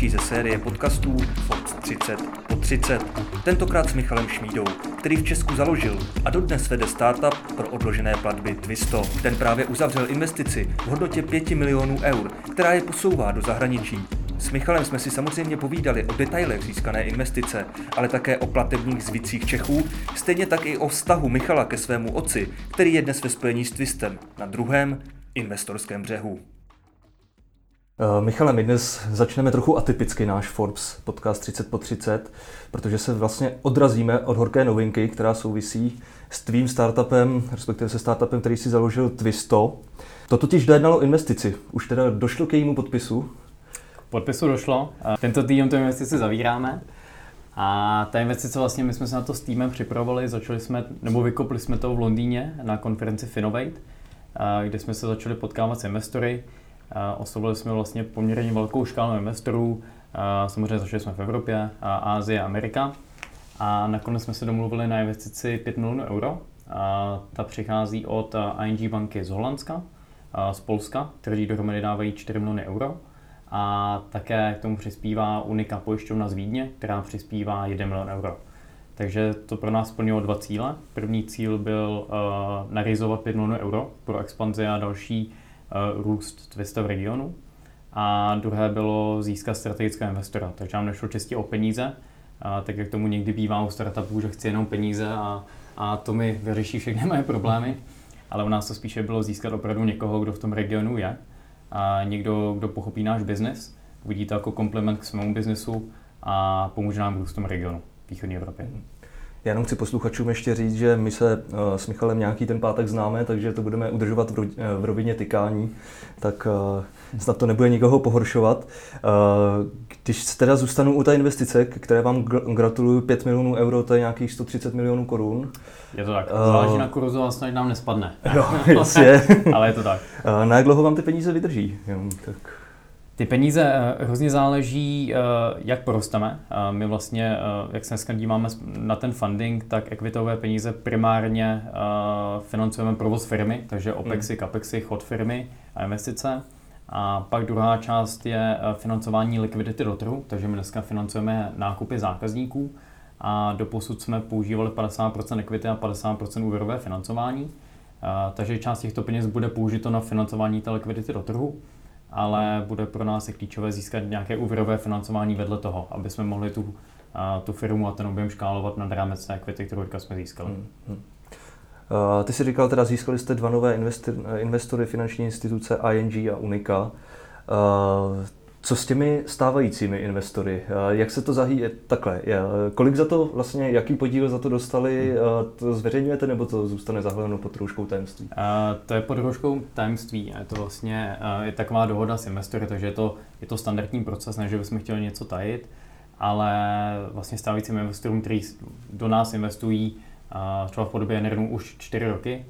další ze série podcastů Fox 30 po 30. Tentokrát s Michalem Šmídou, který v Česku založil a dodnes vede startup pro odložené platby Twisto. Ten právě uzavřel investici v hodnotě 5 milionů eur, která je posouvá do zahraničí. S Michalem jsme si samozřejmě povídali o detailech získané investice, ale také o platebních zvicích Čechů, stejně tak i o vztahu Michala ke svému otci, který je dnes ve spojení s Twistem na druhém investorském břehu. Uh, Michale, my dnes začneme trochu atypicky náš Forbes podcast 30 po 30, protože se vlastně odrazíme od horké novinky, která souvisí s tvým startupem, respektive se startupem, který si založil Twisto. To totiž dojednalo investici. Už teda došlo k jejímu podpisu? Podpisu došlo. Tento týden tu investici zavíráme. A ta investice vlastně, my jsme se na to s týmem připravovali, začali jsme, nebo vykopli jsme to v Londýně na konferenci Finovate, kde jsme se začali potkávat s investory. Oslovili jsme vlastně poměrně velkou škálu investorů, samozřejmě začali jsme v Evropě, Ázii a Amerika. A nakonec jsme se domluvili na investici 5 milionů euro. A ta přichází od ING banky z Holandska, z Polska, kteří dohromady dávají 4 miliony euro. A také k tomu přispívá Unika pojišťovna z Vídně, která přispívá 1 milion euro. Takže to pro nás splnilo dva cíle. První cíl byl uh, narizovat 5 milionů euro pro expanzi a další růst Twista v regionu. A druhé bylo získat strategického investora. Takže nám nešlo čistě o peníze, uh, tak jak tomu někdy bývá u startupů, že chci jenom peníze a, a to mi vyřeší všechny moje problémy. Ale u nás to spíše bylo získat opravdu někoho, kdo v tom regionu je a někdo, kdo pochopí náš biznis, vidí to jako komplement k svému biznesu a pomůže nám v tom regionu východní Evropě. Já jenom chci posluchačům ještě říct, že my se uh, s Michalem nějaký ten pátek známe, takže to budeme udržovat v, v rovině tykání, tak uh, snad to nebude nikoho pohoršovat. Když teda zůstanu u té investice, které vám gr- gratuluju, 5 milionů euro, to je nějakých 130 milionů korun. Je to tak, záleží na kurzu a snad nám nespadne. Jo, jasně. Ale je to tak. Na jak dlouho vám ty peníze vydrží? Jo, tak... Ty peníze hrozně záleží, jak porosteme. My vlastně, jak se dneska díváme na ten funding, tak ekvitové peníze primárně financujeme provoz firmy, takže OPEXy, hmm. CAPEXy, chod firmy a investice. A pak druhá část je financování likvidity do trhu, takže my dneska financujeme nákupy zákazníků a doposud jsme používali 50% ekvity a 50% úvěrové financování. Takže část těchto peněz bude použito na financování té likvidity do trhu ale bude pro nás je klíčové získat nějaké úvěrové financování vedle toho, aby jsme mohli tu, tu firmu a ten objem škálovat nad rámec té equity, kterou jsme získali. Hmm. Uh, ty jsi říkal, teda získali jste dva nové investor, investory, finanční instituce ING a Unica. Uh, co s těmi stávajícími investory? Jak se to zahý... Takhle, kolik za to vlastně, jaký podíl za to dostali, to zveřejňujete nebo to zůstane zahledeno pod rouškou tajemství? Uh, to je pod rouškou tajemství. Je to vlastně uh, je taková dohoda s investory, takže je to, je to standardní proces, než bychom chtěli něco tajit, ale vlastně stávajícím investorům, kteří do nás investují uh, třeba v podobě Enernu už čtyři roky,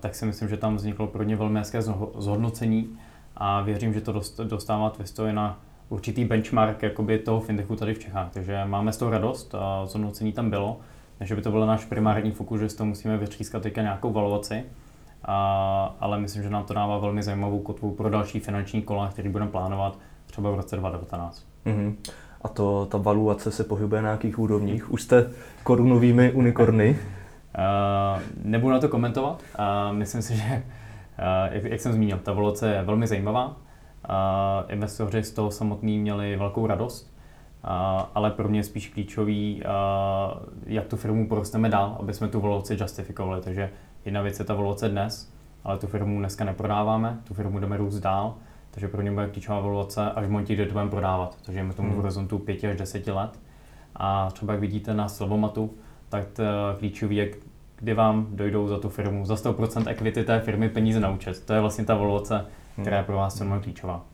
tak si myslím, že tam vzniklo pro ně velmi hezké zhodnocení a věřím, že to dostává Twisto na určitý benchmark jakoby toho fintechu tady v Čechách. Takže máme z toho radost a zhodnocení tam bylo, že by to byl náš primární fokus, že z toho musíme vytřískat teďka nějakou valuaci, a, ale myslím, že nám to dává velmi zajímavou kotvu pro další finanční kola, který budeme plánovat třeba v roce 2019. Mm-hmm. A to, ta valuace se pohybuje na nějakých úrovních? Už jste korunovými unikorny? Uh, nebudu na to komentovat. Uh, myslím si, že jak, jak jsem zmínil, ta volace je velmi zajímavá. Uh, investoři z toho samotný měli velkou radost, uh, ale pro mě je spíš klíčový, jak tu firmu porosteme dál, aby jsme tu volaci justifikovali. Takže jedna věc je ta volace dnes, ale tu firmu dneska neprodáváme, tu firmu jdeme růst dál, takže pro ně bude klíčová volace až v momentě, kdy to budeme prodávat. Takže je tomu v hmm. horizontu 5 až 10 let. A třeba jak vidíte na Slevomatu, tak klíčový je, kdy vám dojdou za tu firmu, za 100% equity té firmy peníze na účet. To je vlastně ta valuace, která je pro vás hmm. klíčová.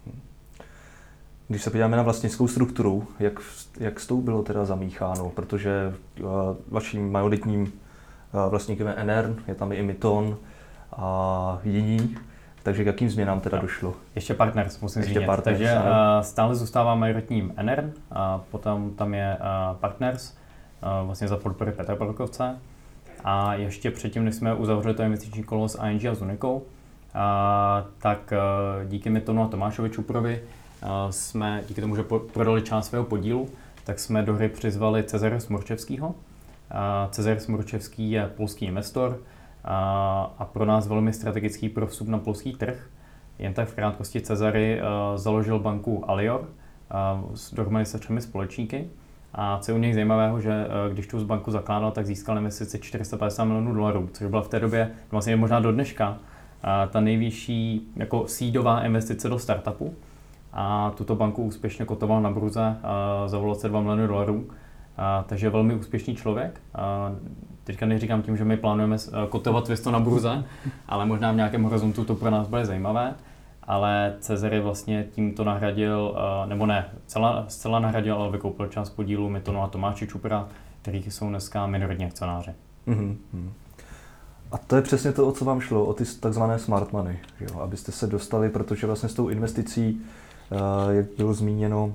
Když se podíváme na vlastnickou strukturu, jak, jak s tou bylo teda zamícháno? Protože uh, vaším majoritním uh, vlastníkem je Enern, je tam i Miton a jiní. Takže k jakým změnám teda no. došlo? Ještě Partners musím Ještě zmínit. Partners, Takže uh, stále zůstává majoritním Enern, a potom tam je uh, Partners, uh, vlastně za podpory Petra Porkovce. A ještě předtím, než jsme uzavřeli to investiční kolo s ING a s Unikou, a, tak a, díky Mitonu a Tomášovi Čuprovi jsme, díky tomu, že prodali část svého podílu, tak jsme do hry přizvali Cezara Smorčevského. Cezar Smorčevský je polský investor a pro nás velmi strategický pro vstup na polský trh. Jen tak v krátkosti Cezary založil banku Alior dohromady se třemi společníky. A co je u něj zajímavého, že když tu banku zakládal, tak získal investici 450 milionů dolarů, což byla v té době, vlastně možná do dneška, ta nejvyšší jako sídová investice do startupu a tuto banku úspěšně kotoval na burze za 22 milionů dolarů. A, takže velmi úspěšný člověk. A, teďka neříkám tím, že my plánujeme kotovat Visto na burze, ale možná v nějakém horizontu to pro nás bude zajímavé. Ale Cezary vlastně tímto nahradil, nebo ne, celá, zcela nahradil, ale vykoupil část podílu Mitonu a Tomáši Čupra, kterých jsou dneska minoritní akcionáři. Mm-hmm. A to je přesně to, o co vám šlo, o ty takzvané smart money, jo? abyste se dostali, protože vlastně s tou investicí, uh, jak bylo zmíněno, uh,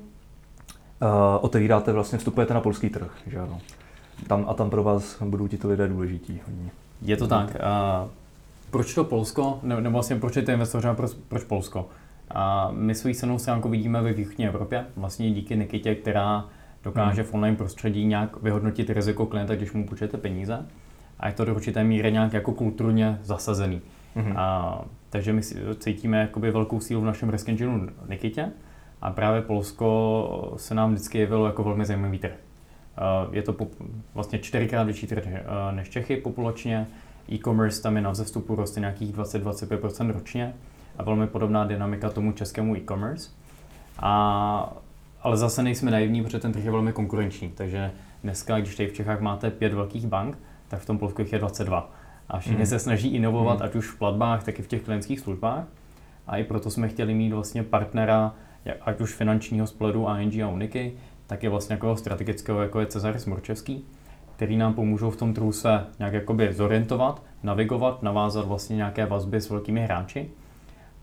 otevíráte vlastně, vstupujete na polský trh, že ano. Tam, a tam pro vás budou ti lidé důležití. Je to tak. Proč to Polsko, ne, nebo vlastně proč je to investoři proč, proč Polsko? A my svou cenou stránku vidíme ve východní Evropě, vlastně díky Nikitě, která dokáže hmm. v online prostředí nějak vyhodnotit riziko klienta, když mu půjčete peníze a je to do určité míry nějak jako kulturně zasazený. Mm-hmm. A, takže my cítíme jakoby velkou sílu v našem risk engineu Nikitě a právě Polsko se nám vždycky jevilo jako velmi zajímavý trh. Je to vlastně čtyřikrát větší trh eh, než Čechy populačně, e-commerce tam je na vzestupu roste nějakých 20-25% ročně a velmi podobná dynamika tomu českému e-commerce. A, ale zase nejsme naivní, protože ten trh je velmi konkurenční, takže dneska, když tady v Čechách máte pět velkých bank, tak v tom jich je 22. A všichni mm. se snaží inovovat, mm. ať už v platbách, tak i v těch klientských službách. A i proto jsme chtěli mít vlastně partnera, ať už finančního z pohledu ING a Uniky, tak je vlastně jako strategického, jako je Cezary Smorčevský, který nám pomůžou v tom trhu se nějak jakoby zorientovat, navigovat, navázat vlastně nějaké vazby s velkými hráči.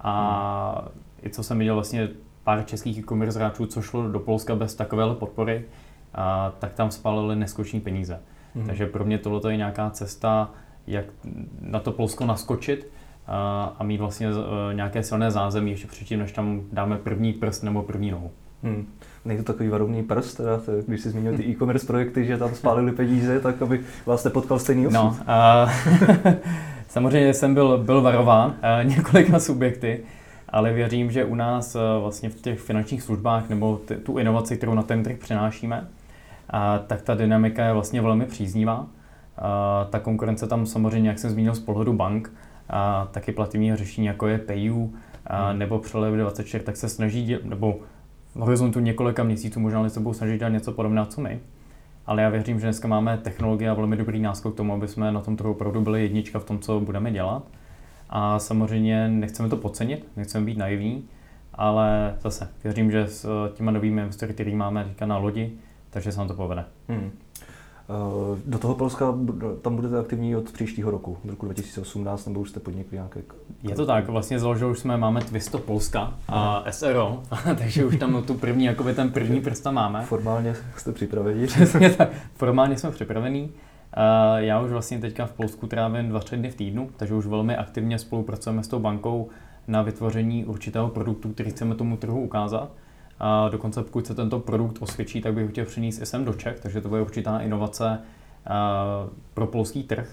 A mm. i co jsem viděl vlastně pár českých e-commerce hráčů, co šlo do Polska bez takovéhle podpory, a, tak tam spálili neskutečné peníze. Mm. Takže pro mě tohle je nějaká cesta, jak na to Polsko naskočit a, a mít vlastně e, nějaké silné zázemí ještě předtím, než tam dáme první prst nebo první nohu. Hmm. Není to takový varovný prst, teda, když jsi zmínil ty e-commerce projekty, že tam spálili peníze, tak aby vás nepotkal stejný osud. No, a, samozřejmě jsem byl, byl varován a, několika subjekty, ale věřím, že u nás vlastně v těch finančních službách nebo t- tu inovaci, kterou na ten trh přinášíme, a, tak ta dynamika je vlastně velmi příznivá. A, ta konkurence tam samozřejmě, jak jsem zmínil, z pohledu bank, a taky plativního řešení, jako je PayU a, hmm. nebo Přelev 24, tak se snaží, děl, nebo v horizontu několika měsíců možná se budou snažit dělat něco podobného, co my. Ale já věřím, že dneska máme technologie a velmi dobrý náskok k tomu, aby jsme na tom trhu opravdu byli jednička v tom, co budeme dělat. A samozřejmě nechceme to podcenit, nechceme být naivní, ale zase věřím, že s těma novými investory, který máme teďka na lodi, takže se nám to povede. Hmm. Eh, do toho Polska tam budete aktivní od příštího roku, od roku 2018, nebo už jste podnikli nějaké... Je to tak, vlastně založil už jsme, máme Twisto Polska a SRO, takže už tam tu první, jakoby ten první prst máme. Formálně jste připraveni? Přesně tak, formálně jsme připravení. Eh, já už vlastně teďka v Polsku trávím dva, tři dny v týdnu, takže už velmi aktivně spolupracujeme s tou bankou na vytvoření určitého produktu, který chceme tomu trhu ukázat. A dokonce pokud se tento produkt osvědčí, tak bych ho chtěl přinést i sem do Čech, takže to bude určitá inovace pro polský trh.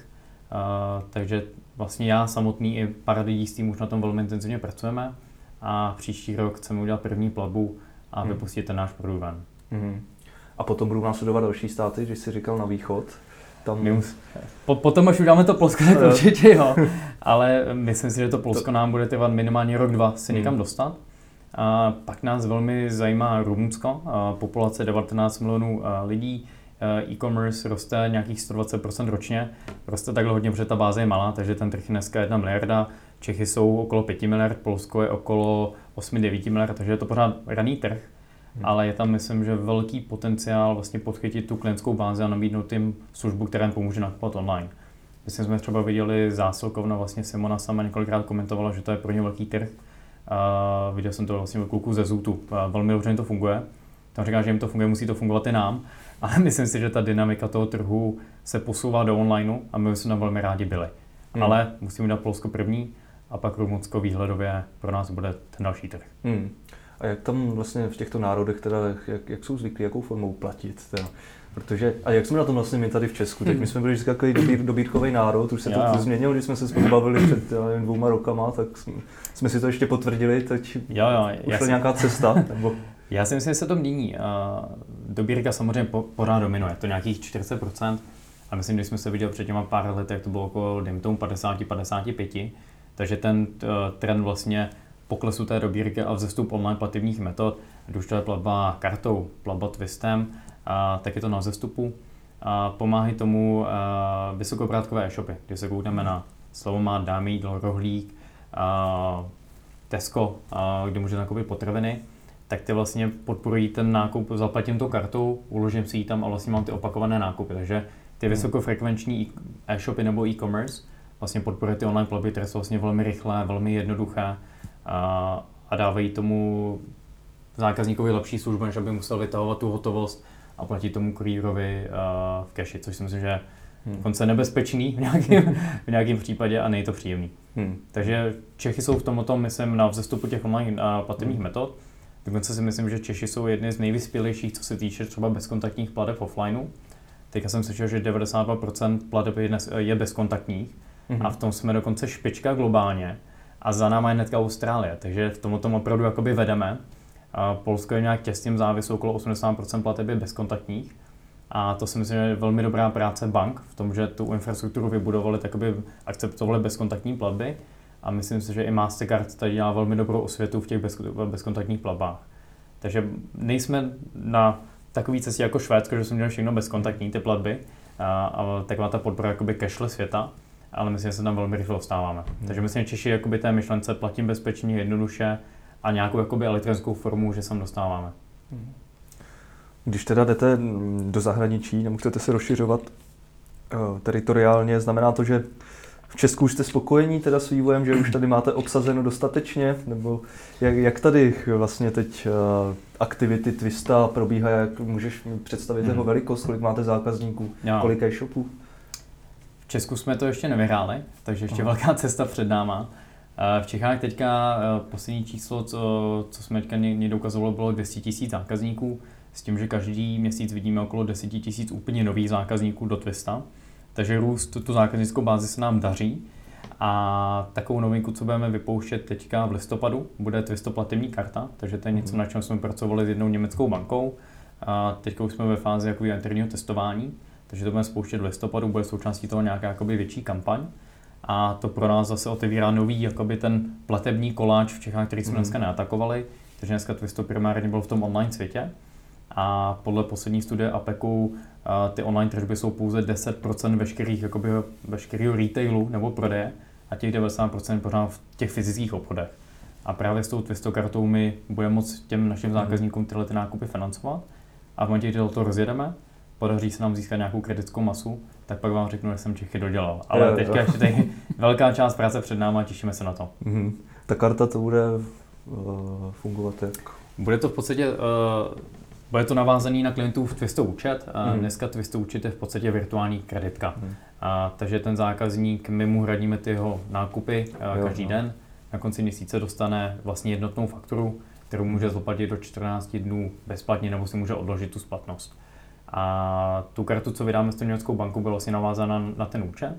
Takže vlastně já samotný i pár lidí s tím už na tom velmi intenzivně pracujeme a příští rok chceme udělat první platbu a hmm. vypustit ten náš produkt ven. Hmm. A potom budou následovat další státy, když jsi říkal na východ. Tam... mus... po, potom, až uděláme to Polsko, tak určitě jo. Ale myslím si, že to Polsko to... nám bude trvat minimálně rok, dva si někam hmm. dostat. A pak nás velmi zajímá Rumunsko, populace 19 milionů lidí, e-commerce roste nějakých 120% ročně, roste takhle hodně, protože ta báze je malá, takže ten trh je dneska 1 miliarda, Čechy jsou okolo 5 miliard, Polsko je okolo 8-9 miliard, takže je to pořád raný trh, hmm. ale je tam, myslím, že velký potenciál vlastně podchytit tu klientskou bázi a nabídnout jim službu, která jim pomůže nakupovat online. Myslím, jsme třeba viděli zásilkovna, vlastně Simona sama několikrát komentovala, že to je pro ně velký trh, Uh, viděl jsem to vlastně od kluků ze Zootu. Uh, velmi dobře jim to funguje. Tam říká, že jim to funguje, musí to fungovat i nám. Ale myslím si, že ta dynamika toho trhu se posouvá do onlineu a my jsme tam velmi rádi byli. Hmm. Ale musíme dát Polsko první a pak Rumunsko výhledově pro nás bude ten další trh. Hmm. A jak tam vlastně v těchto národech teda, jak, jak jsou zvyklí, jakou formou platit? Teda? Protože, a jak jsme na tom vlastně my tady v Česku? Tak my jsme byli vždycky takový dobír, dobírkový národ, už se to Jo. změnilo, když jsme se spolu bavili před já nevím, dvouma rokama, tak jsme, jsme si to ještě potvrdili, teď Jo, jo, už si- nějaká cesta, nebo Já si myslím, že se to mění. Dobírka samozřejmě po- pořád dominuje, to nějakých 40%. A myslím, když jsme se viděli před těma pár lety, tak to bylo okolo, dejme tomu 50-55. Takže ten t- trend vlastně poklesu té dobírky a vzestup online platebních metod, ať už to je platba kartou, platba Twistem, tak je to na vzestupu. A pomáhají tomu a, vysokoprátkové e-shopy, když se koukneme na Slovo dámy jídlo, rohlík, Tesco, kde můžete nakoupit potraviny, tak ty vlastně podporují ten nákup, zaplatím to kartou, uložím si ji tam a vlastně mám ty opakované nákupy. Takže ty vysokofrekvenční e- e-shopy nebo e-commerce vlastně podporuje ty online platby, které jsou vlastně velmi rychlé, velmi jednoduché a, a dávají tomu zákazníkovi lepší službu, než aby musel vytahovat tu hotovost a platit tomu kurýrovi a, v cashi, což si myslím, že je Hmm. dokonce nebezpečný v nějakém, v nějakém případě a není to příjemný. Hmm. Takže Čechy jsou v tomto, myslím, na vzestupu těch online a, platebních metod. Dokonce si myslím, že Češi jsou jedni z nejvyspělejších, co se týče třeba bezkontaktních plateb offlineu. Teďka jsem slyšel, že 92% plateb je, dnes, je bezkontaktních Mhm. a v tom jsme dokonce špička globálně a za náma je hnedka Austrálie, takže v tomto tom opravdu jakoby vedeme. Polsko je nějak těsným závisu, okolo 80% plateb je bezkontaktních a to si myslím, že je velmi dobrá práce bank v tom, že tu infrastrukturu vybudovali, tak aby akceptovali bezkontaktní platby a myslím si, že i Mastercard tady dělá velmi dobrou osvětu v těch bez, bezkontaktních platbách. Takže nejsme na takové cestě jako Švédsko, že jsme měli všechno bezkontaktní ty platby, a, a taková ta podpora jakoby cashless světa, ale myslím, že se tam velmi rychle dostáváme. Hmm. Takže myslím, že Češi jakoby té myšlence platím bezpečně, jednoduše a nějakou jakoby elektronickou formu, že se tam dostáváme. Když teda jdete do zahraničí, nemusíte se rozšiřovat uh, teritoriálně, znamená to, že v Česku už jste spokojení teda s vývojem, že už tady máte obsazeno dostatečně, nebo jak, jak tady vlastně teď uh, aktivity Twista probíhají, jak můžeš představit jeho Mhm. velikost, kolik máte zákazníků, Jo. kolik e-shopů? V Česku jsme to ještě nevyhráli, takže ještě Aha. velká cesta před náma. Eh, V Čechách teďka eh, poslední číslo, co, co jsme teďka ně- někde ukazovalo, bylo 200 tisíc zákazníků, s tím, že každý měsíc vidíme okolo 10 tisíc úplně nových zákazníků do Twista. Takže růst tu zákaznickou bázi se nám daří. A takovou novinku, co budeme vypouštět teďka v listopadu, bude Twisto platební karta, takže to je něco, na čem jsme pracovali s jednou německou bankou. A teďka už jsme ve fázi jako interního testování, takže to budeme spouštět v listopadu, bude součástí toho nějaká jakoby větší kampaň. A to pro nás zase otevírá nový jakoby ten platební koláč v Čechách, který jsme Mhm. dneska neatakovali. Takže dneska Twisto primárně byl v tom online světě. A podle poslední studie APECu a ty online tržby jsou pouze 10% veškerých, jakoby, veškerého retailu nebo prodeje a těch 90% pořád v těch fyzických obchodech. A právě s tou Twisto kartou my budeme moct těm našim zákazníkům tyhle ty nákupy financovat a v momentě, kdy to rozjedeme, podaří se nám získat nějakou kritickou masu, tak pak vám řeknu, jak jsem Čechy dodělal. Jo, Ale jo. teďka ještě tady velká část práce před náma a těšíme se na to. Mhm. Ta karta to bude uh, fungovat jak? Bude to v podstatě, uh, bude to navázaný na klientův Twisto účet. Mhm. Dneska Twisto účet je v podstatě virtuální kreditka. Mhm. A, takže ten zákazník, my mu hradíme ty jeho nákupy uh, Jo, každý no. den. Na konci měsíce dostane vlastně jednotnou fakturu, kterou může zaplatit do 14 dnů bezplatně nebo si může odložit tu splatnost. A tu kartu, co vydáme s tou německou bankou, byla vlastně navázána na ten účet.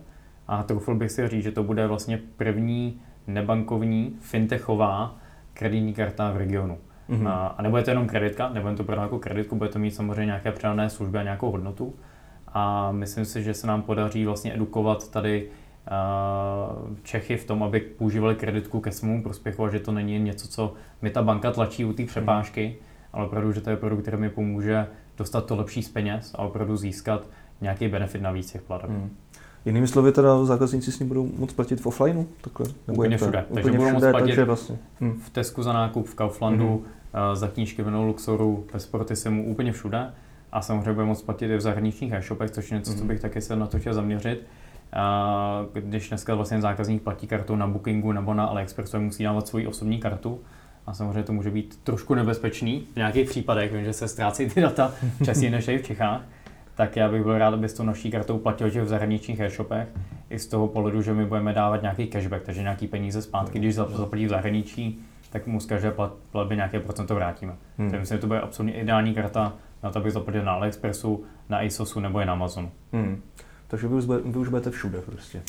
A troufl bych si říct, že to bude vlastně první nebankovní fintechová kreditní karta v regionu. Mhm. A, a nebude to jenom kreditka, nebude to prodávat jako kreditku, bude to mít samozřejmě nějaké přidané služby a nějakou hodnotu. A myslím si, že se nám podaří vlastně edukovat tady Čechy v tom, aby používali kreditku ke svému prospěchu a že to není něco, co mi ta banka tlačí u té přepážky, ale opravdu, že to je produkt, který mi pomůže dostat to lepší z peněz a opravdu získat nějaký benefit navíc těch plateb. Mhm. Jinými slovy, teda zákazníci s ním budou moct platit v offlineu? Takhle? Úplně jak to? všude. Takže Úplně budou moct všude, platit- takže vlastně. Hm. v Tesku za nákup, v Kauflandu, mm-hmm. za knížky v Luxoru, ve Sportisimu, úplně všude. A samozřejmě budeme moct platit i v zahraničních e-shopech, což je něco, mm-hmm. co Mhm. bych taky se na to chtěl zaměřit. A když dneska vlastně zákazník platí kartou na Bookingu nebo na AliExpressu, musí dávat svoji osobní kartu. A samozřejmě to může být trošku nebezpečný v nějakých případech, vím, že se ztrácí ty data častěji než i v Čechách. Tak já bych byl rád, aby s tou naší kartou platil těch v zahraničních e-shopech, i z toho pohledu, že my budeme dávat nějaký cashback, takže nějaký peníze zpátky, když zap- zaplatí v zahraničí, tak mu z každé platby nějaké procento vrátíme. Hmm. Takže myslím, že to bude absolutně ideální karta na to, abych zaplatil na AliExpressu, na ASOSu nebo i na Amazonu. Hmm. Takže vy už, vy už budete všude prostě.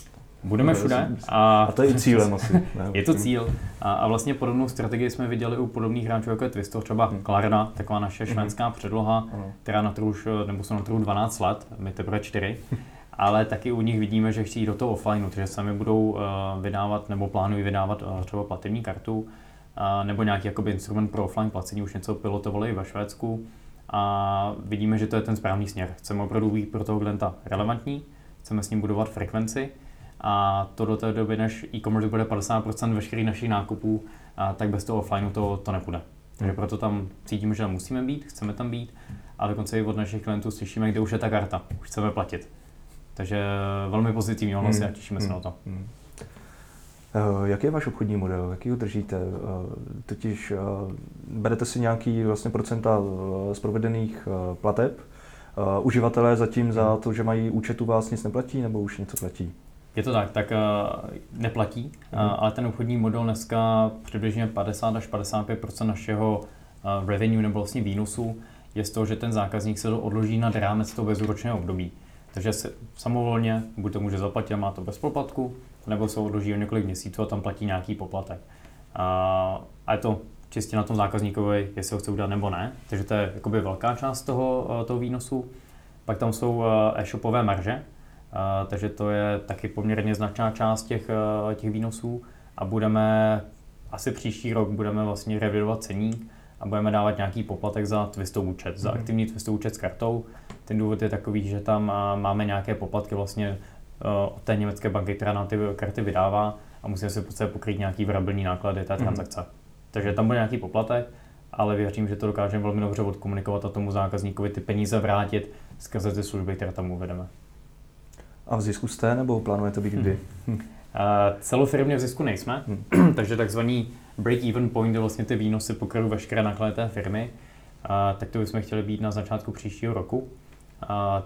Budeme všude. A, a to je i cílem asi. Ne? Je to cíl. A, a vlastně podobnou strategii jsme viděli u podobných hráčů, jako je Twisto, třeba hmm. Klarna, taková naše mhm. švédská hmm. předloha, hmm. která na trhu už, nebo jsou na trhu 12 let, my teprve 4. Ale taky u nich vidíme, že chtějí do toho offlineu, takže sami budou uh, vydávat nebo plánují vydávat uh, třeba platební kartu uh, nebo nějaký jakoby instrument pro offline placení, už něco pilotovali ve Švédsku a vidíme, že to je ten správný směr. Chceme opravdu být pro toho klienta relevantní, chceme s ním budovat frekvenci a to do té doby, než e-commerce bude 50% veškerých našich nákupů, a tak bez toho offlineu to, to nepůjde. Takže proto tam cítíme, že tam musíme být, chceme tam být a dokonce i od našich klientů slyšíme, kde už je ta karta, už chceme platit. Takže velmi pozitivní ohlasy hmm. a těšíme hmm. se na to. Hmm. Uh, jaký je váš obchodní model? Jaký ho držíte? Uh, totiž uh, berete si nějaký vlastně procenta z provedených plateb. Uživatelé zatím za to, že mají účet u vás nic neplatí nebo už něco platí? Je to tak, tak uh, neplatí, uh, ale ten obchodní model dneska přibližně 50 až 55% našeho uh, revenue nebo vlastně výnosu je z toho, že ten zákazník se to odloží na rámec toho bezúročného období. Takže se samovolně buď to může zaplatit a má to bez poplatku, nebo se odloží o několik měsíců a tam platí nějaký poplatek. A, a je to čistě na tom zákazníkovi, jestli ho chce udělat nebo ne. Takže to je jakoby velká část toho, toho výnosu. Pak tam jsou e-shopové marže, takže to je taky poměrně značná část těch, těch výnosů a budeme asi příští rok budeme vlastně revidovat ceník a budeme dávat nějaký poplatek za Twistov účet, za mhm. aktivní Twistov účet s kartou. Ten důvod je takový, že tam máme nějaké poplatky vlastně od té německé banky, která nám ty karty vydává a musíme si prostě pokrýt nějaký vyrabilní náklady té mhm. transakce. Mm. Takže tam bude nějaký poplatek, ale věřím, že to dokážeme velmi dobře odkomunikovat a tomu zákazníkovi ty peníze vrátit skrze ty služby, které tam uvedeme. A v zisku jste, nebo plánujete být kdy? Hmm. Uh, celofirmně v zisku nejsme, hmm. takže takzvaný break-even point, je vlastně ty výnosy pokryjí veškeré náklady té firmy, uh, tak to bychom chtěli být na začátku příštího roku. Uh,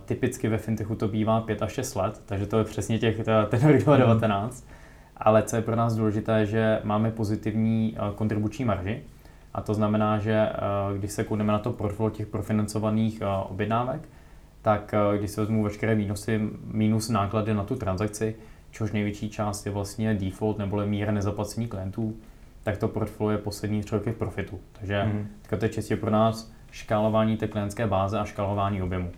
typicky ve fintechu to bývá 5 až 6 let, takže to je přesně těch, ten rok 2019. Hmm. Ale co je pro nás důležité, že máme pozitivní uh, kontribuční marži, a to znamená, že když se koukneme na to portfolio těch profinancovaných objednávek, tak eh, když se vezmu veškeré výnosy minus náklady na tu transakci, čehož největší část je vlastně default nebo míra nezaplacení klientů, tak to portfolio je poslední tři roky v profitu. Takže mm-hmm. to je čistě pro nás škálování té klientské báze a škálování objemu.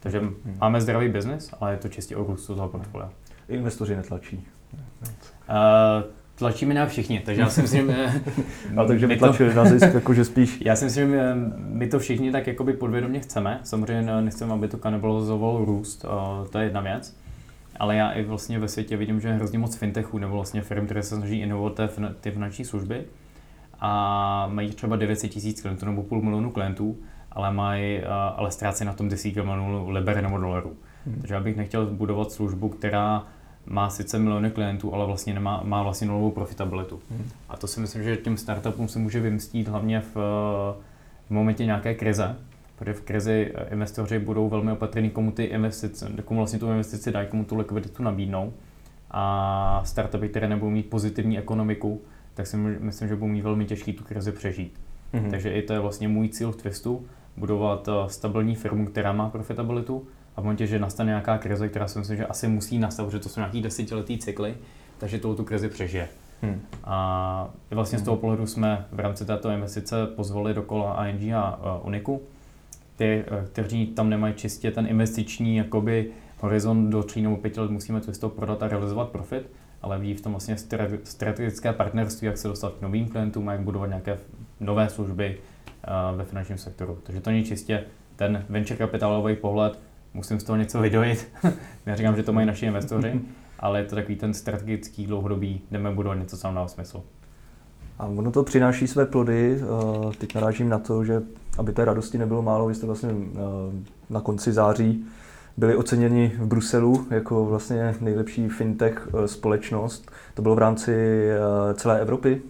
Takže mm-hmm. máme zdravý biznis, ale je to čistě o růstu toho portfolia. Investoři netlačí. Uh, tlačíme na všichni, takže já si myslím, že... no, takže my tlačili na zisk, jakože spíš... Já si myslím, že my to všichni tak jakoby podvědomě chceme. Samozřejmě nechceme, aby to kanibalizovalo růst, to je jedna věc. Ale já i vlastně ve světě vidím, že je hrozně moc fintechů nebo vlastně firm, které se snaží inovovat ty finanční služby a mají třeba 900 tisíc klientů nebo půl milionu klientů, ale mají, ale ztrácí na tom desítky milionů liber nebo dolarů. Hmm. Takže já bych nechtěl budovat službu, která má sice miliony klientů, ale vlastně nemá, má vlastně nulovou profitabilitu. Hmm. A to si myslím, že těm startupům se může vymstít hlavně v, v momentě nějaké krize, protože v krizi investoři budou velmi opatrní, komu ty investice, komu vlastně tu investici dají, komu tu likviditu nabídnou. A startupy, které nebudou mít pozitivní ekonomiku, tak si myslím, že budou mít velmi těžký tu krizi přežít. hmm Takže i to je vlastně můj cíl v Twistu, budovat eh, stabilní firmu, která má profitabilitu, a v momentě, že nastane nějaká krize, která si myslím, že asi musí nastat, protože to jsou nějaký desetiletý cykly, takže to tu krizi přežije. Hmm. A vlastně z toho pohledu jsme v rámci této investice pozvali do kola ING a uh, Uniku, ty, uh, kteří tam nemají čistě ten investiční jakoby, horizont do 3 nebo 5 let musíme to z toho prodat a realizovat profit, ale vidí v tom vlastně strategické partnerství, jak se dostat k novým klientům a jak budovat nějaké nové služby uh, ve finančním sektoru. Takže to není čistě ten venture kapitálový pohled, musím z toho něco vydojit. Já říkám, že to mají naši investoři, ale je to takový ten strategický dlouhodobý, jdeme budovat něco, co nám dává smysl. A ono to přináší své plody. Eh, teď narážím na to, že aby té radosti nebylo málo, vy jste vlastně eh, na konci září byli oceněni v Bruselu jako vlastně nejlepší fintech eh, společnost. To bylo v rámci celé Evropy.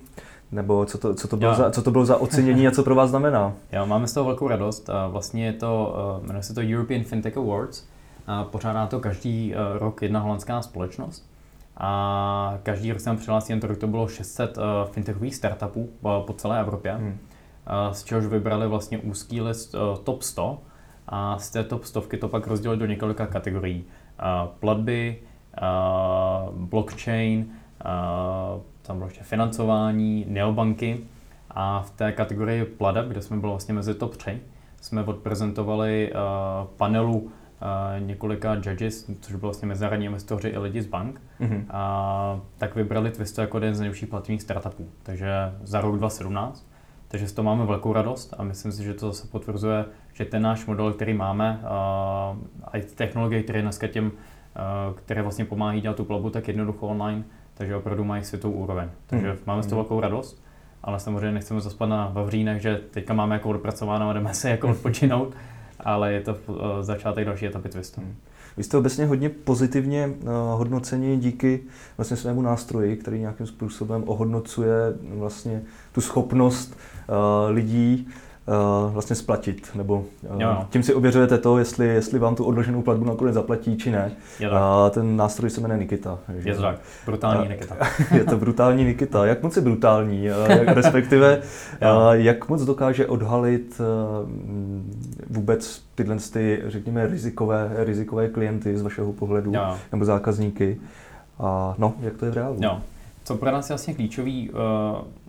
Nebo co to, co to, bylo, za, co to bylo za ocenění a co pro vás znamená? Jo, máme z toho velkou radost. Vlastně je to, eh, jmenuje se to European FinTech Awards. A pořádá to každý eh, rok jedna holandská společnost. a každý rok se nám přihlásí, jen to bylo 600 uh, fintechových startupů po celé Evropě, hmm. z čehož vybrali vlastně úzký list top 100 a z té top stovky to pak rozdělili do několika kategorií. Platby, blockchain, tam bylo ještě financování, neobanky a v té kategorii pladeb, kde jsme byli vlastně mezi top 3, jsme odprezentovali uh, panelu uh, několika judges, což bylo vlastně mezinárodní investoři i lidi z bank, mm-hmm. a tak vybrali Twisto jako jeden z nejlepších plativních startupů, takže za rok 2017. Takže z toho máme velkou radost a myslím si, že to zase potvrzuje, že ten náš model, který máme, uh, a i technologie, které dneska těm, uh, které vlastně pomáhají dělat tu platbu tak jednoducho online, takže opravdu mají světovou úroveň. Takže mm. máme z toho velkou radost, ale samozřejmě nechceme zaspat na Vavřínech, že teďka máme jako odpracováno a jdeme se jako odpočinout, ale je to uh, začátek další etapy Twistu. Mm. Vy jste obecně hodně pozitivně uh, hodnoceni díky vlastně svému nástroji, který nějakým způsobem ohodnocuje vlastně tu schopnost uh, lidí vlastně splatit, nebo uh, jo. tím si ověřujete to, jestli, jestli vám tu odloženou platbu nakonec zaplatí, či ne. Uh, ten nástroj se jmenuje Nikita. Takže, je to tak, brutální uh, Nikita. je to brutální Nikita. Jak moc je brutální, jak, respektive jak moc dokáže odhalit uh, vůbec tyhle, ty, řekněme, rizikové, rizikové klienty z vašeho pohledu, jo. nebo zákazníky. A no, jak to je v reálu? Jo. Co pro nás je vlastně klíčový, uh,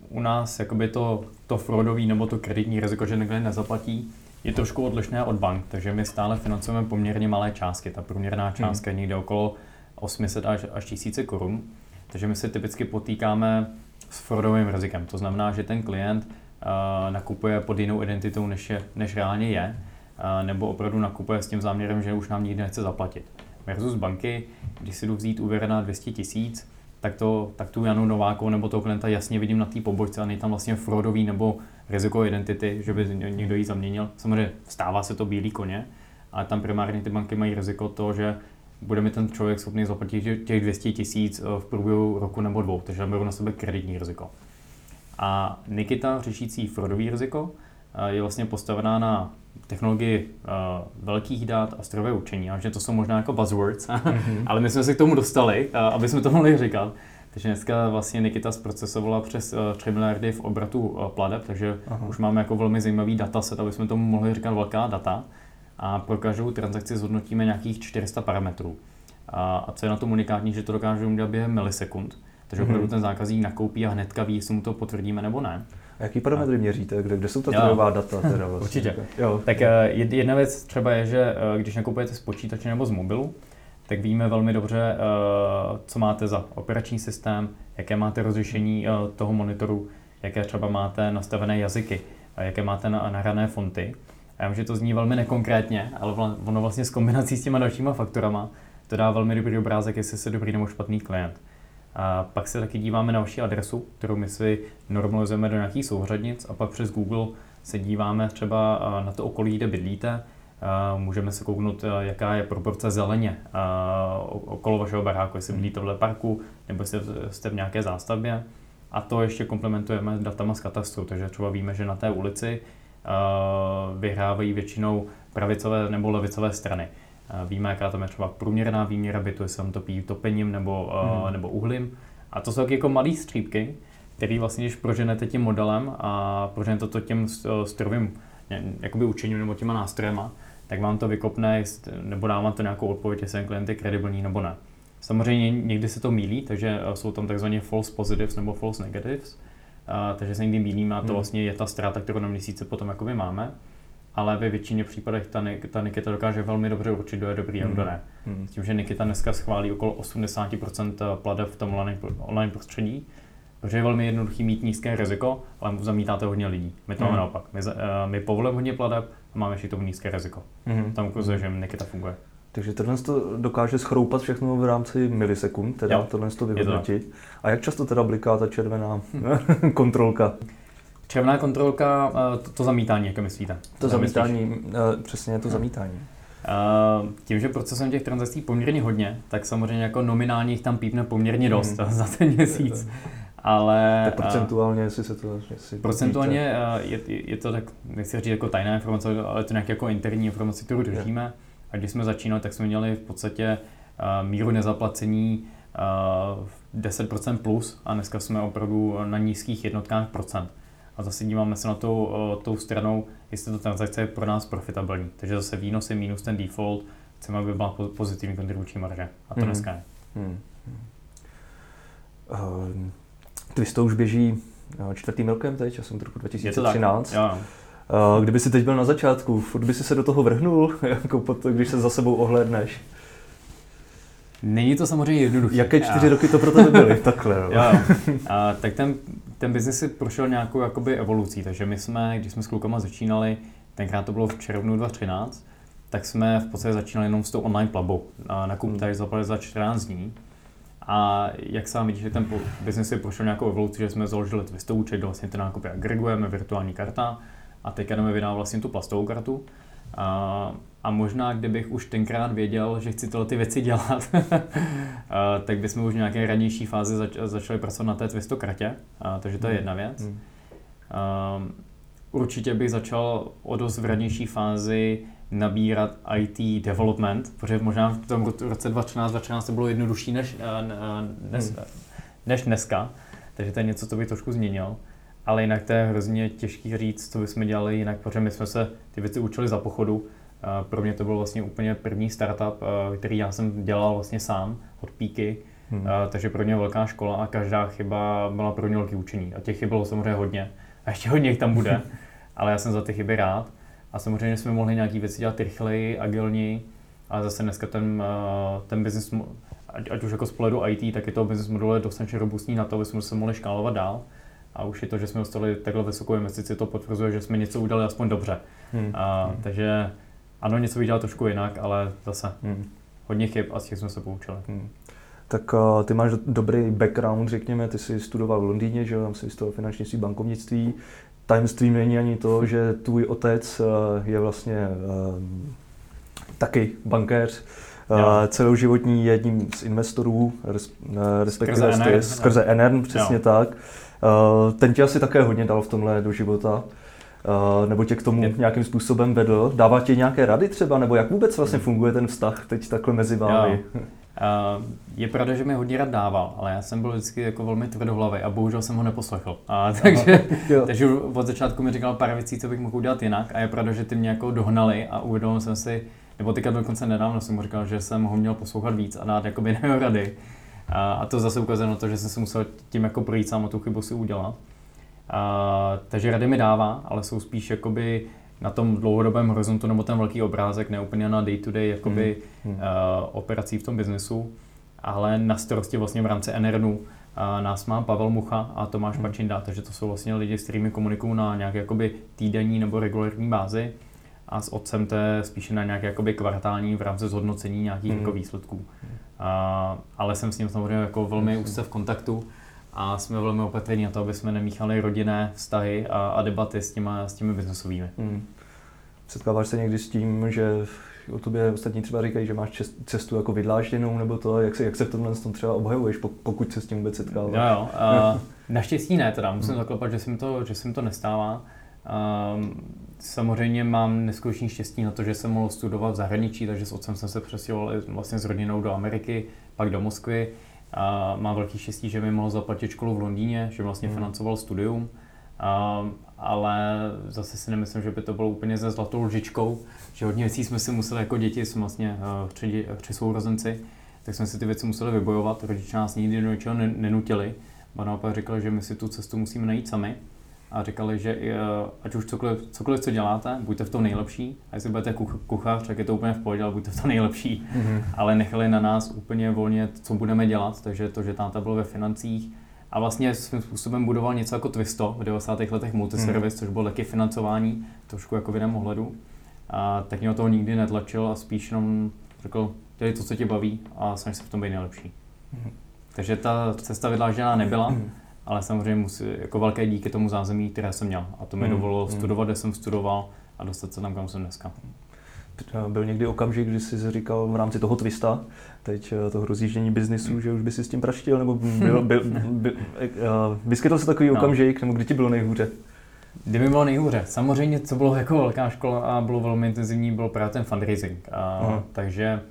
u nás jakoby to, to fraudový nebo to kreditní riziko, že někdo nezaplatí, je trošku odlišné od bank, takže my stále financujeme poměrně malé částky. Ta průměrná hmm. částka hmm. je někde okolo 800 až, až 1000 korun. Takže my se typicky potýkáme s fraudovým rizikem. To znamená, že ten klient uh, nakupuje pod jinou identitou, než, je, než reálně je, uh, nebo opravdu nakupuje s tím záměrem, že už nám nikdy nechce zaplatit. Versus banky, když si jdu vzít úvěr na 200 tisíc, tak, to, tak tu Janu Novákovou nebo toho klienta jasně vidím na té pobočce a tam vlastně fraudový nebo riziko identity, že by někdo ji zaměnil. Samozřejmě stává se to bílý koně, ale tam primárně ty banky mají riziko to, že bude mi ten člověk schopný zaplatit těch 200 tisíc eh, v průběhu roku nebo dvou, takže berou na sebe kreditní riziko. A Nikita, řešící fraudový riziko, je vlastně postavená na technologii uh, velkých dat a strojové učení, a že to jsou možná jako buzzwords, mm-hmm. ale my jsme se k tomu dostali, uh, aby jsme to mohli říkat. Takže dneska vlastně Nikita zprocesovala přes uh, 3 miliardy v obratu uh, pladeb, takže Aha. už máme jako velmi zajímavý dataset, aby jsme tomu mohli říkat velká data. A pro každou transakci zhodnotíme nějakých 400 parametrů. A, a co je na tom unikátní, že to dokážeme udělat během milisekund. Takže mm-hmm. opravdu ten zákazník nakoupí a hnedka ví, jestli mu to potvrdíme nebo ne. Jaký parametry měříte? Kde, kde jsou ta trojová data? Teda vlastně? Určitě. Jo. Tak eh, jedna věc třeba je, že eh, když nakupujete z počítače nebo z mobilu, tak víme velmi dobře, eh, co máte za operační systém, jaké máte rozlišení toho monitoru, jaké třeba máte nastavené jazyky, a jaké máte nahrané fonty. Já vím, že to zní velmi nekonkrétně, ale ono vlastně s kombinací s těma dalšíma faktorama to dá velmi dobrý obrázek, jestli se dobrý nebo špatný klient. A pak se taky díváme na vaši adresu, kterou my si normalizujeme do nějakých souřadnic a pak přes Google se díváme třeba na to okolí, kde bydlíte. Můžeme se kouknout, jaká je proporce zeleně okolo vašeho baráku, jestli bydlíte v parku nebo jestli jste v nějaké zástavbě. A to ještě komplementujeme datama z katastru, takže třeba víme, že na té ulici vyhrávají většinou pravicové nebo levicové strany. Víme, jaká tam je třeba průměrná výměra bytu, jestli tam topí topením nebo, hmm. nebo uhlím. A to jsou taky jako malé střípky, který vlastně, když proženete tím modelem a proženete to tím strojovým jakoby učením nebo těma nástrojema, tak vám to vykopne nebo dá vám to nějakou odpověď, jestli ten klient je kredibilní nebo ne. Samozřejmě někdy se to mílí, takže jsou tam takzvané false positives nebo false negatives, takže se někdy mílíme a to hmm. vlastně je ta ztráta, kterou na měsíce potom jakoby máme ale ve většině případech ta, ta Nikita dokáže velmi dobře určit, kdo je dobrý a kdo hmm. ne. Hmm. S tím, že Nikita dneska schválí okolo 80% pladeb v tom online, online prostředí, protože je velmi jednoduchý mít nízké riziko, ale zamítáte hodně lidí. My to hmm. máme naopak. My, uh, my povolujeme hodně pladeb a máme ještě tomu nízké riziko. Hmm. Tam ukazuje, že Nikita funguje. Takže tohle to dokáže schroupat všechno v rámci milisekund, teda jo. tohle to vyhodnotit. A jak často teda bliká ta červená kontrolka? Červená kontrolka, eh, to, to zamítání, jak myslíte? To zamítání, eh, přesně to zamítání. Uh, tím, že procesem těch transakcí poměrně hodně, tak samozřejmě jako nominálně jich tam pípne poměrně dost hmm. za ten měsíc. Ale... Tak procentuálně, jestli se to... Jestli procentuálně je, je, to tak, nechci říct jako tajná informace, ale je to nějak jako interní informace, kterou držíme. A když jsme začínali, tak jsme měli v podstatě uh, míru nezaplacení 10% plus a dneska jsme opravdu na nízkých jednotkách procent. A zase díváme se na tou, tou stranou, jestli ta transakce je pro nás profitabilní. Takže zase výnos je minus ten default, chceme, aby byla pozitivní kontribuční marže. A to hmm. dneska je. Hmm. Uh, Twisto už běží eh, čtvrtým rokem teď, já jsem to roku 2013. Jo. Uh, kdyby si teď byl na začátku, furt by si se do toho vrhnul, jako potom, když se za sebou ohlédneš. Není to samozřejmě jednoduché. Jaké čtyři a... roky to pro tebe byly? Takhle. Jo. jo. A, tak ten, ten biznis si prošel nějakou jakoby evolucí, takže my jsme, když jsme s klukama začínali, tenkrát to bylo v červnu 2013, tak jsme v podstatě začínali jenom s tou online plabou. Na kup hmm. tady zapali za 14 dní. A jak sám vidíš, že ten biznis si prošel nějakou evoluci, že jsme založili Twistou účet, kde vlastně ty nákupy agregujeme, virtuální karta a teďka jdeme vydávat vlastně tu plastovou kartu. A, a možná, kdybych už tenkrát věděl, že chci tyhle ty věci dělat, tak bychom už v nějaké ranější fázi zač- začali pracovat na té Twisto kartě, a, takže to je hmm. jedna věc. Hmm. A, určitě bych začal o dost v ranější fázi nabírat IT development, protože možná v tom roce 2013-2014 to bylo jednodušší než, než, hmm. než dneska, takže to je něco, co bych trošku změnil. Ale jinak to je hrozně těžký říct, co bychom dělali jinak, protože my jsme se ty věci učili za pochodu. Pro mě to byl vlastně úplně první startup, který já jsem dělal vlastně sám od píky, hmm. takže pro mě velká škola a každá chyba byla pro mě velký učení. A těch chyb bylo samozřejmě hodně a ještě hodně jich tam bude, ale já jsem za ty chyby rád. A samozřejmě jsme mohli nějaké věci dělat rychleji, agilněji, ale zase dneska ten, ten business, ať, ať už jako z pohledu IT, tak je to business model dostatečně robustní na to, aby jsme se mohli škálovat dál a už je to, že jsme dostali takhle vysokou investici, to potvrzuje, že jsme něco udělali aspoň dobře. Hmm. A, hmm. Takže ano, něco bych dělal trošku jinak, ale zase hmm. hodně chyb a z těch jsme se poučili. Hmm. Tak uh, ty máš dobrý background, řekněme, ty jsi studoval v Londýně, že tam jsi studoval finančnictví, bankovnictví. Tajemstvím není ani to, že tvůj otec uh, je vlastně uh, taky bankéř. Uh, celoživotní jedním z investorů, res, respektive skrze NR, přesně jo. tak. Eh, ten tě asi také hodně dal v tomhle do života. Uh, nebo tě k tomu nějakým způsobem vedl. Dává ti nějaké rady třeba, nebo jak vůbec vlastně funguje ten vztah teď takhle mezi vámi? Uh, je pravda, že mi hodně rád dával, ale já jsem byl vždycky jako velmi tvrdohlavý a bohužel jsem ho neposlechl. A, takže, takže od začátku mi říkal pár věcí, co bych mohl udělat jinak a je pravda, že ty mě jako dohnali a uvědomil jsem si, nebo teďka dokonce nedávno jsem mu říkal, že jsem ho měl poslouchat víc a dát jakoby na rady. A, a to zase ukazuje na to, že jsem si musel tím jako projít sám a tu chybu si udělat. A, takže rady mi dává, ale jsou spíš jakoby na tom dlouhodobém horizontu nebo ten velký obrázek, ne úplně na day-to-day jakoby, hmm. Hmm. Uh, operací v tom biznesu, ale na starosti vlastně v rámci NRNu uh, nás má Pavel Mucha a Tomáš hmm. Pačinda, takže to jsou vlastně lidi, s kterými komunikuju na nějaké jakoby týdenní nebo regulární bázi a s otcem to je spíše na nějaké jakoby kvartální v rámci zhodnocení nějakých hmm. jako výsledků. A, ale jsem s ním samozřejmě jako velmi úzce v kontaktu a jsme velmi opatrní na to, aby jsme nemíchali rodinné vztahy a, a debaty s, těma, s těmi biznesovými. Hmm. Setkáváš se někdy s tím, že o tobě ostatní třeba říkají, že máš cestu jako vydlážděnou, nebo to, jak se, jak se v tomhle tom třeba obhajuješ, pokud se s tím vůbec setkáváš? Jo, jo. Uh, naštěstí ne, teda musím hmm. zaklepat, že se mi to, že se mi to nestává. Uh, Samozřejmě mám neskutečný štěstí na to, že jsem mohl studovat v zahraničí, takže s otcem jsem se přestěhoval vlastně s rodinou do Ameriky, pak do Moskvy. A mám velký štěstí, že mi mohl zaplatit školu v Londýně, že vlastně hmm. financoval studium. A, ale zase si nemyslím, že by to bylo úplně ze zlatou lžičkou, že hodně věcí jsme si museli jako děti, jsme vlastně tři, tři sourozenci, tak jsme si ty věci museli vybojovat. Rodiče nás nikdy do ničeho nenutili, a naopak říkali, že my si tu cestu musíme najít sami a říkali, že eh, ať už cokoliv, cokoliv, co děláte, buďte v tom nejlepší. A jestli budete kuchař, tak je to úplně v pohodě, ale buďte v tom nejlepší. Mm-hmm. Ale nechali na nás úplně volně, co budeme dělat, takže to, že táta byl ve financích a vlastně svým způsobem budoval něco jako Twisto v 90. letech multiservice, mm-hmm. což bylo taky financování, trošku jako v jiném ohledu. A tak mě toho nikdy netlačil a spíš jenom řekl, dělej to, co tě baví a snaž se v tom být nejlepší. Mm-hmm. Takže ta cesta vydlážděná nebyla. Mm-hmm ale samozřejmě musí, jako velké díky tomu zázemí, které jsem měl. A to mi hmm. dovolilo hmm. studovat, kde jsem studoval a dostat se tam, kam jsem dneska. Byl někdy okamžik, kdy jsi říkal v rámci toho twista, teď eh, toho rozjíždění biznisu, že už by si s tím praštil, nebo byl, byl, byl, byl, eh, vyskytl se takový no. okamžik, nebo kdy ti bylo nejhůře? Kdy mi bylo nejhůře? Samozřejmě, co bylo jako velká škola a bylo velmi intenzivní, byl právě ten fundraising. A, uh-huh. Takže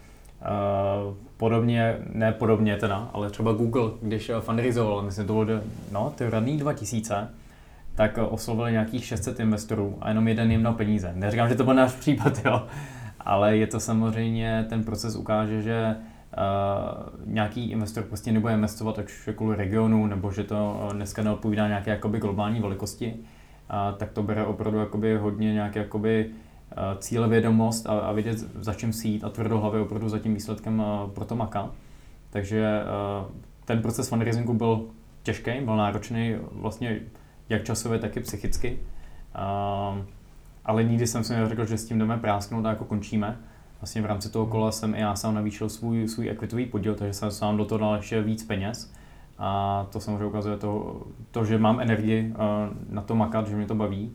podobně, ne podobně teda, ale třeba Google, když fundraizoval, myslím, to bylo no, ty radný 2000, tak oslovili nějakých 600 investorů a jenom jeden jim dal peníze. Neříkám, že to byl náš případ, jo, ale je to samozřejmě, ten proces ukáže, že Uh, nějaký investor prostě nebude investovat, ať už kvůli regionu, nebo že to dneska neodpovídá nějaké jakoby globální velikosti, uh, tak to bere opravdu jakoby hodně nějaké jakoby cílevědomost a, a vědět, za čím si jít a tvrdohlavě opravdu za tím výsledkem uh, pro to maka. Takže uh, ten proces fundraisingu byl těžký, byl náročný vlastně jak časově, tak i psychicky. Ale nikdy jsem si neřekl, že s tím jdeme prásknout a jako končíme. Vlastně v rámci toho kola jsem i já sám navýšil svůj, svůj equitový podíl, takže jsem sám do toho dal ještě víc peněz. A to samozřejmě ukazuje to, to že mám energii na to makat, že mě to baví.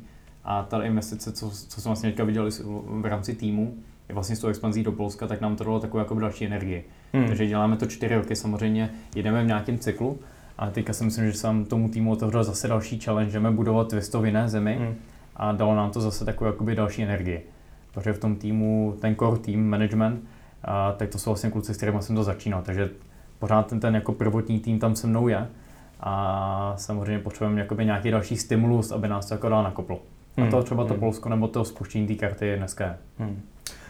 A ta investice, co, co jsme vlastně teďka viděli v rámci týmu, je vlastně s tou expanzí do Polska, tak nám to dalo takovou jako další energii. Hmm. Takže děláme to čtyři roky, samozřejmě jedeme v nějakém cyklu, ale teďka si myslím, že jsem tomu týmu otevřel zase další challenge, že budovat Twisto v jiné zemi hmm. a dalo nám to zase takovou jakoby další energii. Protože v tom týmu, ten core team management, a, tak to jsou vlastně kluci, s kterými jsem to začínal, takže pořád ten, ten jako prvotní tým tam se mnou je a samozřejmě potřebujeme jakoby nějaký další stimulus, aby nás to jako dál nakoplo. Hmm. A to třeba to hmm. Polsko nebo to spuštění té karty dneska je. Hmm.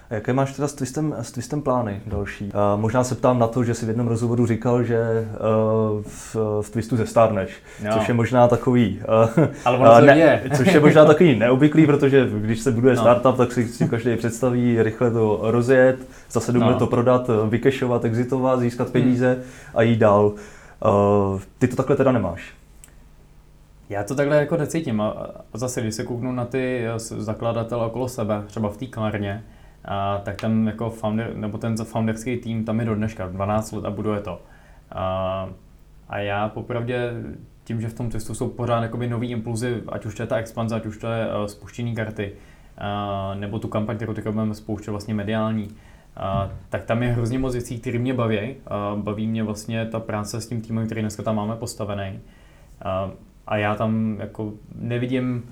A jaké máš teda s Twistem, s Twistem plány další? A možná se ptám na to, že si v jednom rozhovoru říkal, že uh, v, v Twistu zestárneš, no. což je možná takový... Uh, Ale ono ne, je. což je možná takový neobvyklý, protože když se buduje no. startup, tak si, si každý představí rychle to rozjet, za sedm no. let to prodat, vykešovat, exitovat, získat peníze hmm. a jít dál. Uh, ty to takhle teda nemáš. Já to takhle jako necítím a zase, když se kouknu na ty zakladatele okolo sebe, třeba v té klarně, a, tak tam jako founder, nebo ten founderský tým tam je do dneška, 12 let a buduje to. A, a já popravdě tím, že v tom testu jsou pořád jakoby nový impulzy, ať už to je ta expanze, ať už to je uh, spuštění karty, uh, nebo tu kampaň, kterou teďka budeme spouštět vlastně mediální, uh, tak tam je hrozně moc věcí, které mě baví. Uh, baví mě vlastně ta práce s tím týmem, který dneska tam máme postavený. Uh, a já tam jako nevidím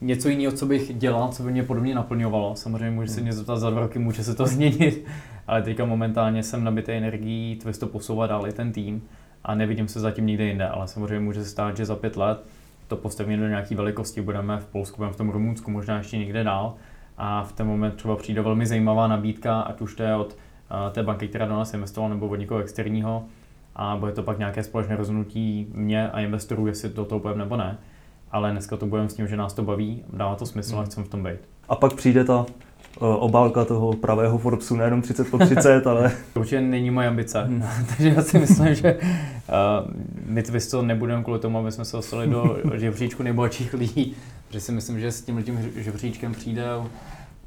něco jiného, co bych dělal, co by mě podobně naplňovalo. Samozřejmě může se mě zeptat za dva roky, může se to změnit, ale teďka momentálně jsem nabitý energií, Twist to posouvá dál i ten tým a nevidím se zatím nikde jinde, ale samozřejmě může se stát, že za pět let to postavíme do nějaké velikosti, budeme v Polsku, budeme v tom Rumunsku, možná ještě někde dál. A v ten moment třeba přijde velmi zajímavá nabídka, ať už to je od uh, té banky, která do nás investovala, nebo od někoho externího a bude to pak nějaké společné rozhodnutí mě a investorů, jestli do toho půjdeme nebo ne ale dneska to budeme s tím, že nás to baví, dává to smysl hmm. a chceme v tom být. A pak přijde ta uh, obálka toho pravého Forbesu, nejenom 30 po 30, ale... To určitě není moje ambice, hmm. takže já si myslím, že uh, my to nebudeme kvůli tomu, aby jsme se dostali do žebříčku nejbohatších lidí, protože si myslím, že s tím tím žebříčkem přijde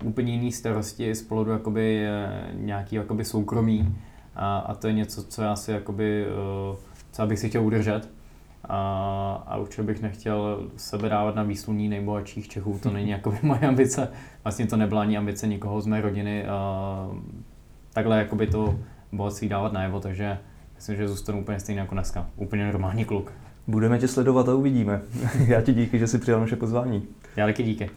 úplně jiný starosti z pohledu jakoby, nějaký jakoby soukromí a, a to je něco, co já si jakoby, uh, co bych si chtěl udržet a, a určitě bych nechtěl sebe dávat na výsluní nejbohatších Čechů, to není jako moje ambice, vlastně to nebyla ani ambice nikoho z mé rodiny, a, takhle jakoby to bohatství dávat najevo, takže myslím, že zůstanu úplně stejný jako dneska, úplně normální kluk. Budeme tě sledovat a uvidíme. Já ti díky, že jsi přijal naše pozvání. Já taky díky.